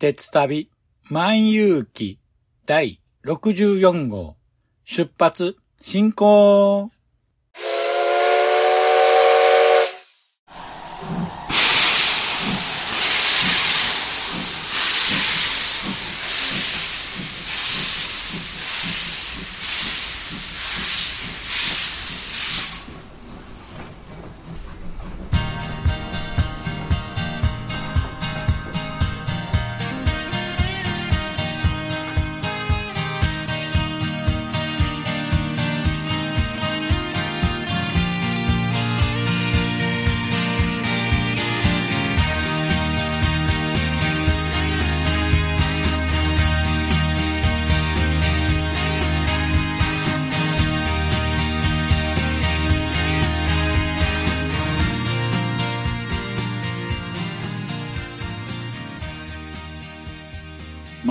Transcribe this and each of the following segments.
鉄旅万有記第64号。出発進行。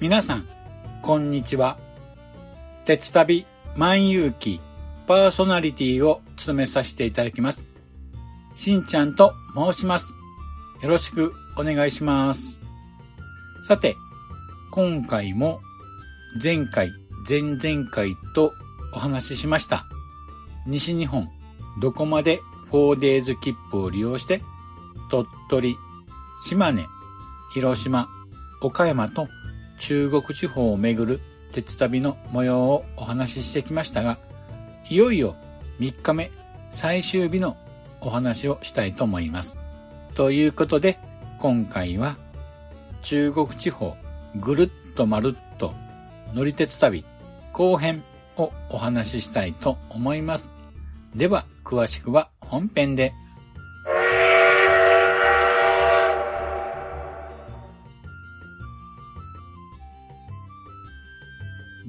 皆さん、こんにちは。鉄旅万有記パーソナリティを務めさせていただきます。しんちゃんと申します。よろしくお願いします。さて、今回も前回、前々回とお話ししました。西日本どこまで 4days 切符を利用して鳥取、島根、広島、岡山と中国地方を巡る鉄旅の模様をお話ししてきましたが、いよいよ3日目最終日のお話をしたいと思います。ということで、今回は中国地方ぐるっとまるっと乗り鉄旅後編をお話ししたいと思います。では、詳しくは本編で。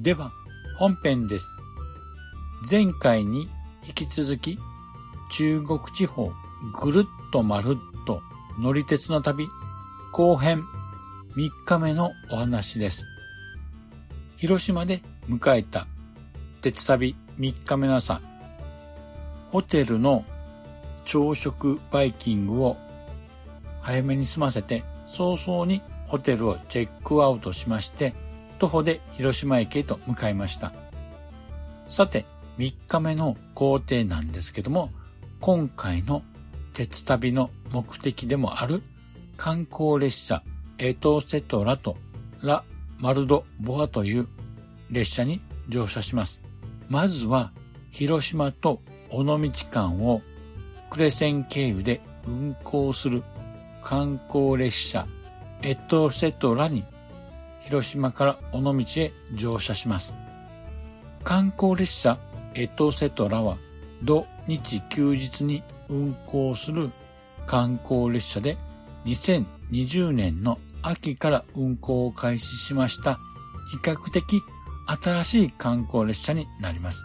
では、本編です。前回に引き続き、中国地方ぐるっとまるっと乗り鉄の旅後編3日目のお話です。広島で迎えた鉄旅3日目の朝、ホテルの朝食バイキングを早めに済ませて早々にホテルをチェックアウトしまして徒歩で広島駅へと向かいました。さて、3日目の行程なんですけども、今回の鉄旅の目的でもある観光列車エトセトラとラ・マルド・ボアという列車に乗車します。まずは広島と尾道間を呉線経由で運行する観光列車エトセトラに広島から尾道へ乗車します。観光列車エトセトラは土日休日に運行する観光列車で2020年の秋から運行を開始しました比較的新しい観光列車になります。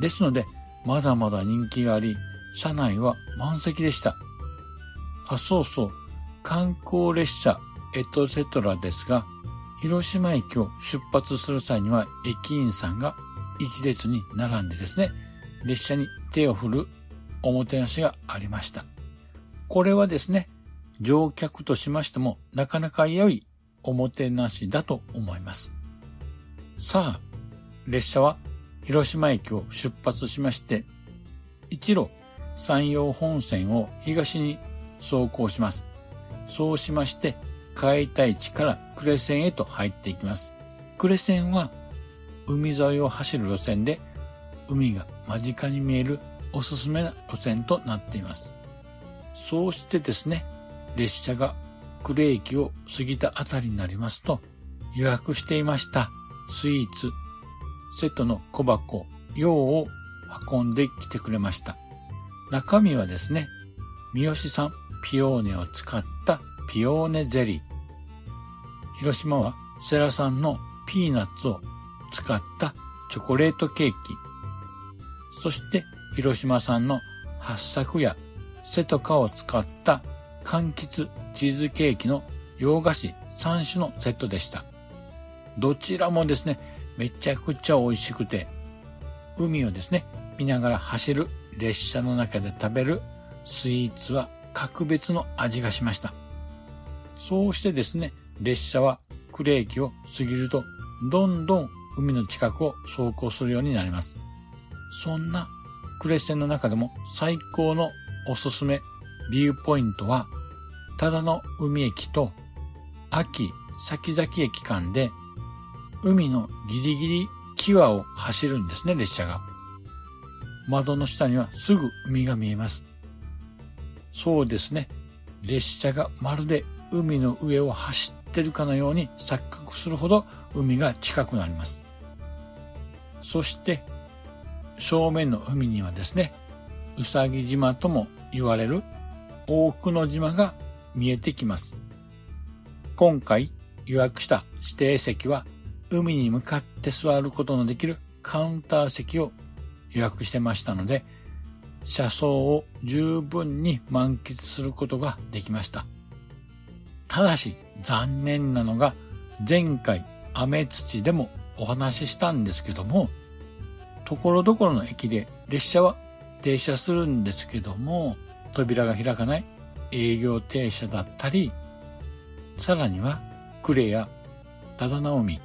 ですので、まだまだ人気があり、車内は満席でした。あ、そうそう、観光列車エトセトラですが、広島駅を出発する際には駅員さんが一列に並んでですね、列車に手を振るおもてなしがありました。これはですね、乗客としましてもなかなか良いおもてなしだと思います。さあ、列車は広島駅を出発しまして、一路山陽本線を東に走行します。そうしまして、海対地から呉線へと入っていきます。呉線は海沿いを走る路線で、海が間近に見えるおすすめな路線となっています。そうしてですね、列車が呉駅を過ぎたあたりになりますと、予約していましたスイーツ、セットの小箱、用を運んできてくれました。中身はですね、三好産ピオーネを使っピオーネゼリー。広島はセラ産のピーナッツを使ったチョコレートケーキ。そして広島産の八作やセトカを使った柑橘チーズケーキの洋菓子3種のセットでした。どちらもですね、めちゃくちゃ美味しくて、海をですね、見ながら走る列車の中で食べるスイーツは格別の味がしました。そうしてですね、列車は呉駅を過ぎると、どんどん海の近くを走行するようになります。そんな呉線の中でも最高のおすすめビューポイントは、ただの海駅と秋先々駅間で海のギリギリ際を走るんですね、列車が。窓の下にはすぐ海が見えます。そうですね。列車がまるで海の上を走ってるかのように錯覚するほど海が近くなります。そして正面の海にはですね、うさぎ島とも言われる多くの島が見えてきます。今回予約した指定席は海に向かって座ることのできるカウンター席を予約してましたので、車窓を十分に満喫することができました。ただし残念なのが前回雨土でもお話ししたんですけども、ところどころの駅で列車は停車するんですけども、扉が開かない営業停車だったり、さらには呉や忠直海、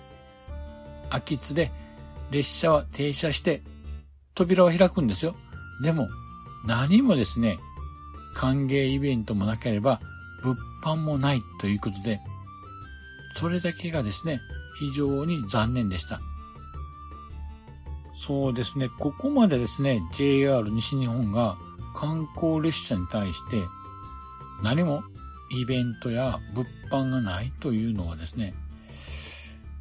秋津で列車は停車して扉を開くんですよ。でも何もですね、歓迎イベントもなければ物販もないということで、それだけがですね、非常に残念でした。そうですね、ここまでですね、JR 西日本が観光列車に対して何もイベントや物販がないというのはですね、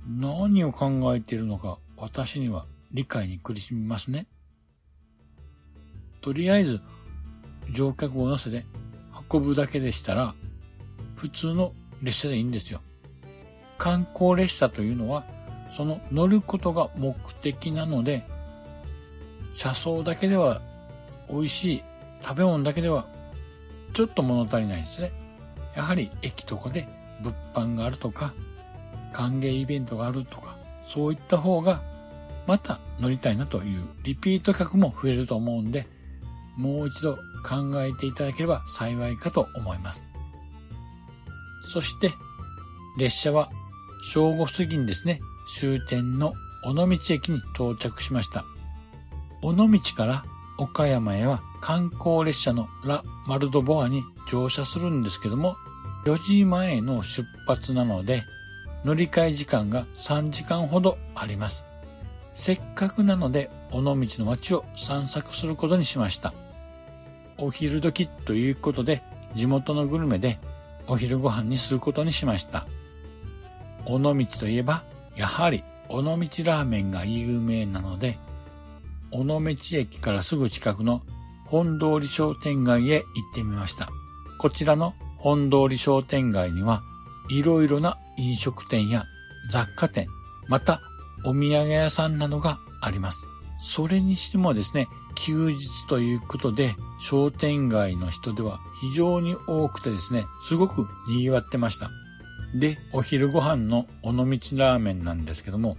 何を考えているのか私には理解に苦しみますね。とりあえず乗客を乗せて運ぶだけでしたら普通の列車でいいんですよ。観光列車というのはその乗ることが目的なので車窓だけでは美味しい食べ物だけではちょっと物足りないですね。やはり駅とかで物販があるとか歓迎イベントがあるとかそういった方がまた乗りたいなというリピート客も増えると思うんでもう一度考えていただければ幸いかと思います。そして列車は正午過ぎにですね終点の尾道駅に到着しました。尾道から岡山へは観光列車のラ・マルドボアに乗車するんですけども、4時前の出発なので、乗り換え時間が3時間ほどあります。せっかくなので、尾道の街を散策することにしました。お昼時ということで、地元のグルメでお昼ご飯にすることにしました。尾道といえば、やはり尾道ラーメンが有名なので、尾道駅からすぐ近くの本通り商店街へ行ってみました。こちらの本通り商店街にはいろいろな飲食店や雑貨店、またお土産屋さんなどがあります。それにしてもですね、休日ということで商店街の人では非常に多くてですね、すごく賑わってました。で、お昼ご飯の尾道ラーメンなんですけども、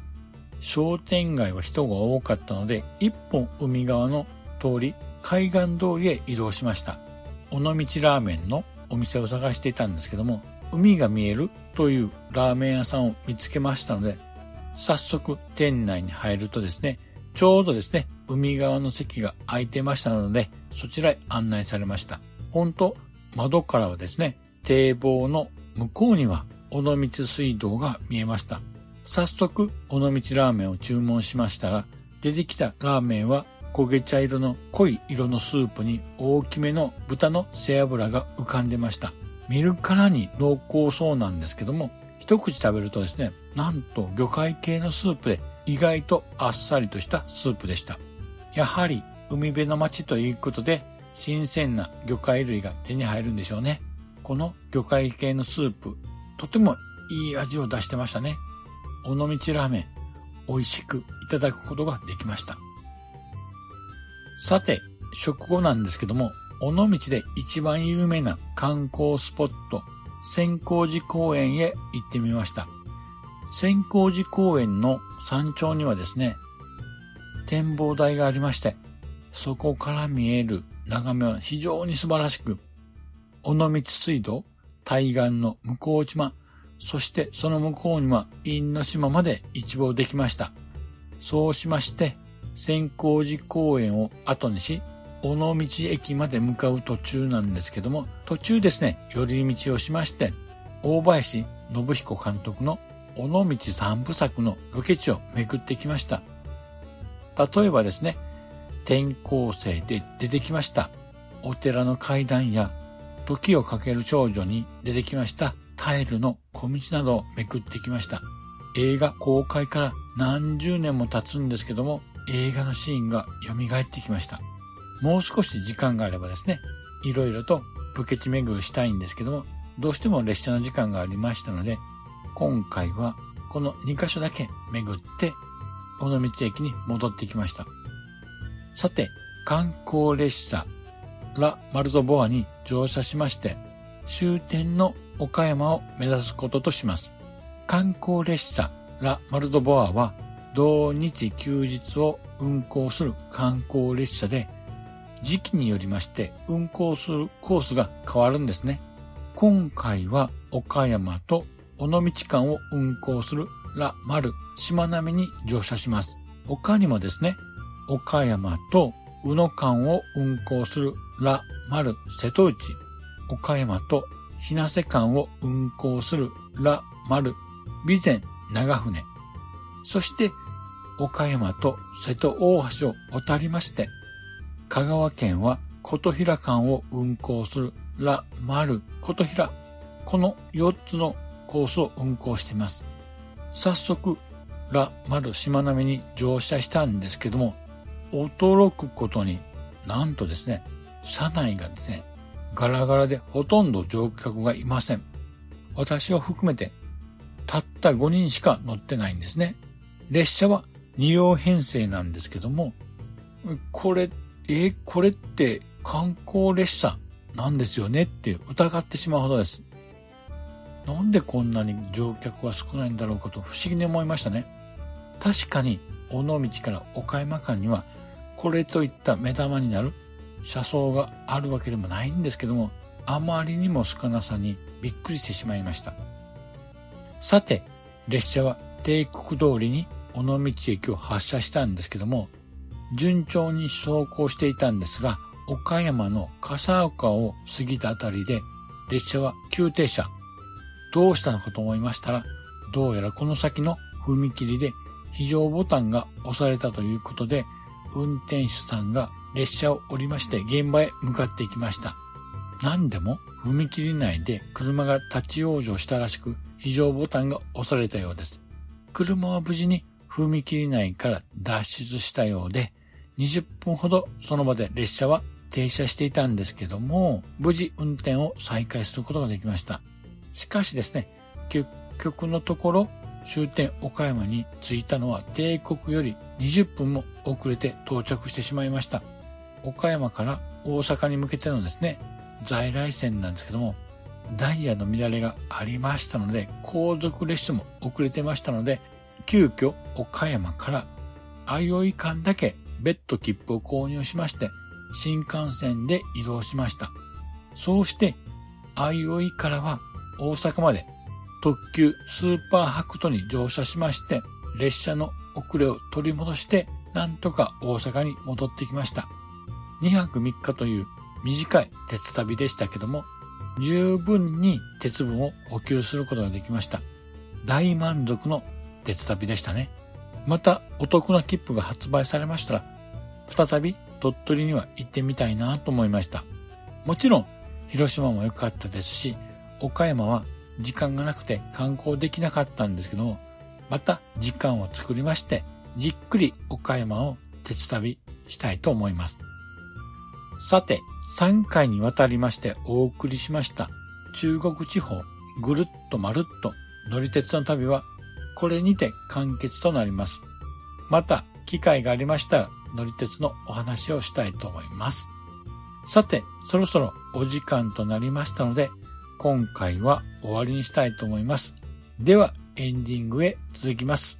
商店街は人が多かったので、一本海側の通り、海岸通りへ移動しました。尾道ラーメンのお店を探していたんですけども、海が見えるというラーメン屋さんを見つけましたので、早速店内に入るとですね、ちょうどですね、海側の席が空いてましたので、そちらへ案内されました。本当窓からはですね、堤防の向こうには尾道水道が見えました。早速、尾道ラーメンを注文しましたら、出てきたラーメンは焦げ茶色の濃い色のスープに大きめの豚の背脂が浮かんでました。見るからに濃厚そうなんですけども、一口食べるとですね、なんと魚介系のスープで意外とあっさりとしたスープでした。やはり海辺の町ということで、新鮮な魚介類が手に入るんでしょうね。この魚介系のスープ、とてもいい味を出してましたね。尾道ラーメン、美味しくいただくことができました。さて、食後なんですけども、尾道で一番有名な観光スポット、千光寺公園へ行ってみました。千光寺公園の山頂にはですね、展望台がありまして、そこから見える眺めは非常に素晴らしく、尾道水道、対岸の向島、そしてその向こうには因島まで一望できました。そうしまして、千光寺公園を後にし、尾道駅まで向かう途中なんですけども、途中ですね、寄り道をしまして、大林信彦監督の尾道三部作のロケ地を巡ってきました。例えばですね、転校生で出てきましたお寺の階段や時をかける少女に出てきましたタイルの小道などをめくってきました。映画公開から何十年も経つんですけども、映画のシーンが蘇ってきました。もう少し時間があればですね、いろいろとロケ地巡りしたいんですけども、どうしても列車の時間がありましたので、今回はこの2箇所だけ巡って、尾道駅に戻ってきました。さて、観光列車ラ・マルドボアに乗車しまして、終点の岡山を目指すこととします。観光列車ラ・マルドボアは、同日休日を運行する観光列車で、時期によりまして運行するコースが変わるんですね。今回は岡山と尾道間を運行するラ・マル、しまなみに乗車します。他にもですね、岡山と宇野間を運行するラ・マル、瀬戸内、岡山と日生間を運行するラ・マル、備前、長船、そして岡山と瀬戸大橋を渡りまして、香川県は琴平間を運行するラ・マル・琴平、この4つのコースを運行しています。早速、ラ・マル・しまなみに乗車したんですけども、驚くことになんとですね、車内がですね、ガラガラでほとんど乗客がいません。私を含めて、たった5人しか乗ってないんですね。列車は2両編成なんですけども、これえこれって観光列車なんですよねって疑ってしまうほどです。なんでこんなに乗客が少ないんだろうかと不思議に思いましたね。確かに、尾道から岡山間には、これといった目玉になる車窓があるわけでもないんですけども、あまりにも少なさにびっくりしてしまいました。さて、列車は帝国通りに尾道駅を発車したんですけども、順調に走行していたんですが、岡山の笠岡を過ぎたあたりで、列車は急停車。どうしたのかと思いましたら、どうやらこの先の踏切で非常ボタンが押されたということで、運転手さんが列車を降りまして現場へ向かっていきました。何でも踏切内で車が立ち往生したらしく非常ボタンが押されたようです。車は無事に踏切内から脱出したようで、20分ほどその場で列車は停車していたんですけども、無事運転を再開することができました。しかしですね、結局のところ終点岡山に着いたのは帝国より20分も遅れて到着してしまいました。岡山から大阪に向けてのですね、在来線なんですけども、ダイヤの乱れがありましたので、後続列車も遅れてましたので、急遽岡山から相生間だけ別途切符を購入しまして、新幹線で移動しました。そうして、相生からは大阪まで特急スーパーハクトに乗車しまして、列車の遅れを取り戻して、なんとか大阪に戻ってきました。2泊3日という短い鉄旅でしたけども、十分に鉄分を補給することができました。大満足の鉄旅でしたね。またお得な切符が発売されましたら、再び鳥取には行ってみたいなと思いました。もちろん、広島も良かったですし、岡山は時間がなくて観光できなかったんですけども、また時間を作りまして、じっくり岡山を鉄旅したいと思います。さて、3回にわたりましてお送りしました中国地方ぐるっとまるっと乗り鉄の旅はこれにて完結となります。また機会がありましたら乗り鉄のお話をしたいと思います。さて、そろそろお時間となりましたので、今回は終わりにしたいと思います。では、エンディングへ続きます。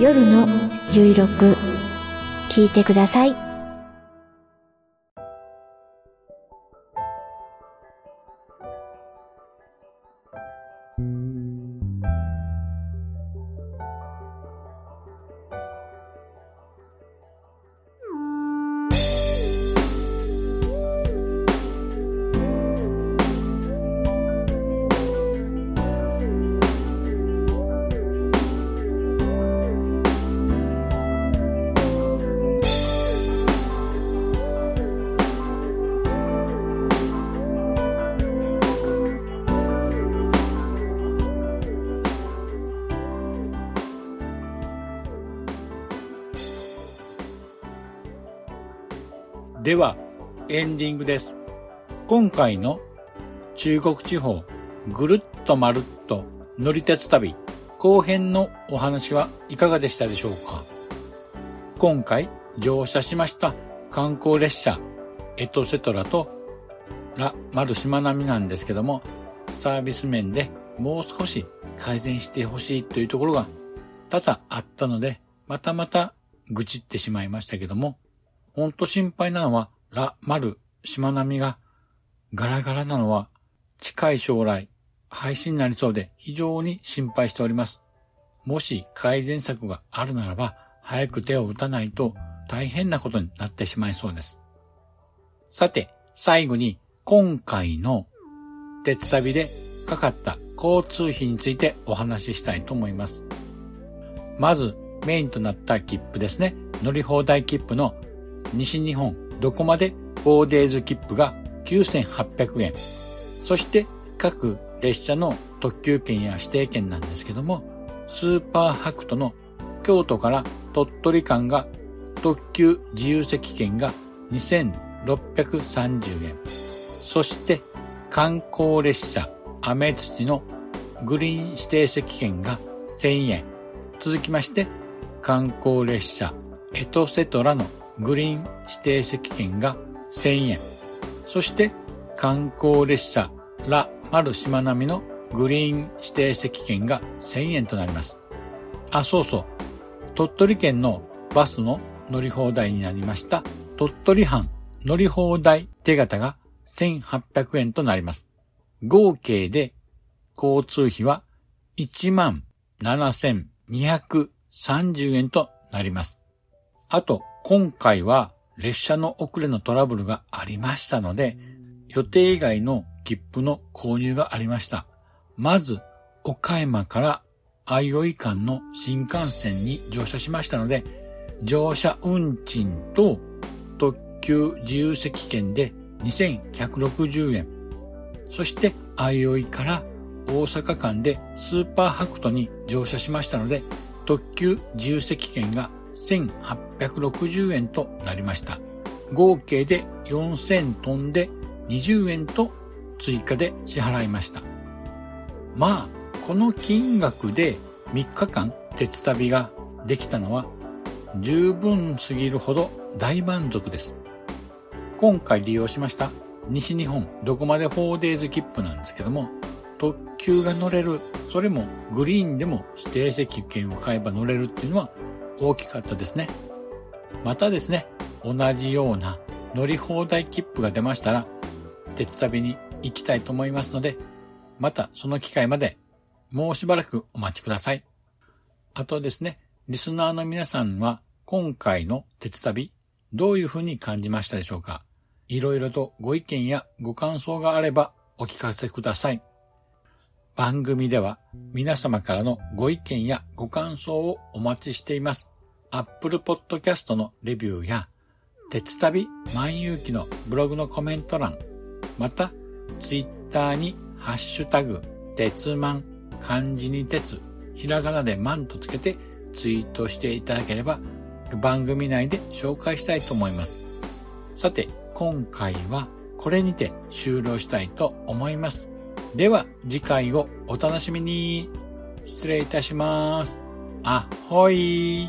夜のゆいろく聞いてください。では、エンディングです。今回の中国地方ぐるっとまるっと乗り鉄旅後編のお話はいかがでしたでしょうか？今回乗車しました観光列車エトセトラとラ・マルしまなみなんですけどもサービス面でもう少し改善してほしいというところが多々あったのでまたまた愚痴ってしまいましたけどもほんと心配なのは、ラ、マル、しまなみがガラガラなのは近い将来廃止になりそうで非常に心配しております。もし改善策があるならば早く手を打たないと大変なことになってしまいそうです。さて、最後に今回の鉄旅でかかった交通費についてお話ししたいと思います。まずメインとなった切符ですね。乗り放題切符の西日本どこまで 4days 切符が9800円。そして各列車の特急券や指定券なんですけども、スーパーハクトの京都から鳥取間が特急自由席券が2630円。そして観光列車アメツチのグリーン指定席券が1000円。続きまして観光列車エトセトラのグリーン指定席券が1000円。そして観光列車ラ・マルしまなみのグリーン指定席券が1000円となります。あ、そうそう。鳥取県のバスの乗り放題になりました鳥取藩乗り放題手形が1800円となります。合計で交通費は17,230円となります。あと、今回は列車の遅れのトラブルがありましたので、予定以外の切符の購入がありました。まず、岡山から相生間の新幹線に乗車しましたので、乗車運賃と特急自由席券で2160円。そして相生から大阪間でスーパーハクトに乗車しましたので、特急自由席券が1860円となりました。合計で4000トンで20円と追加で支払いました。まあ、この金額で3日間鉄旅ができたのは十分すぎるほど大満足です。今回利用しました西日本どこまで 4days 切符なんですけども、特急が乗れる、それもグリーンでも指定席券を買えば乗れるっていうのは大きかったですね。またですね、同じような乗り放題切符が出ましたら、鉄旅に行きたいと思いますので、またその機会までもうしばらくお待ちください。あとですね、リスナーの皆さんは今回の鉄旅どういうふうに感じましたでしょうかいろいろとご意見やご感想があればお聞かせください。番組では皆様からのご意見やご感想をお待ちしています。Apple Podcast のレビューや、鉄旅万有記のブログのコメント欄、また、Twitter にハッシュタグ、鉄万、漢字に鉄、ひらがなで万とつけてツイートしていただければ、番組内で紹介したいと思います。さて、今回はこれにて終了したいと思います。では次回をお楽しみに。失礼いたします。あほい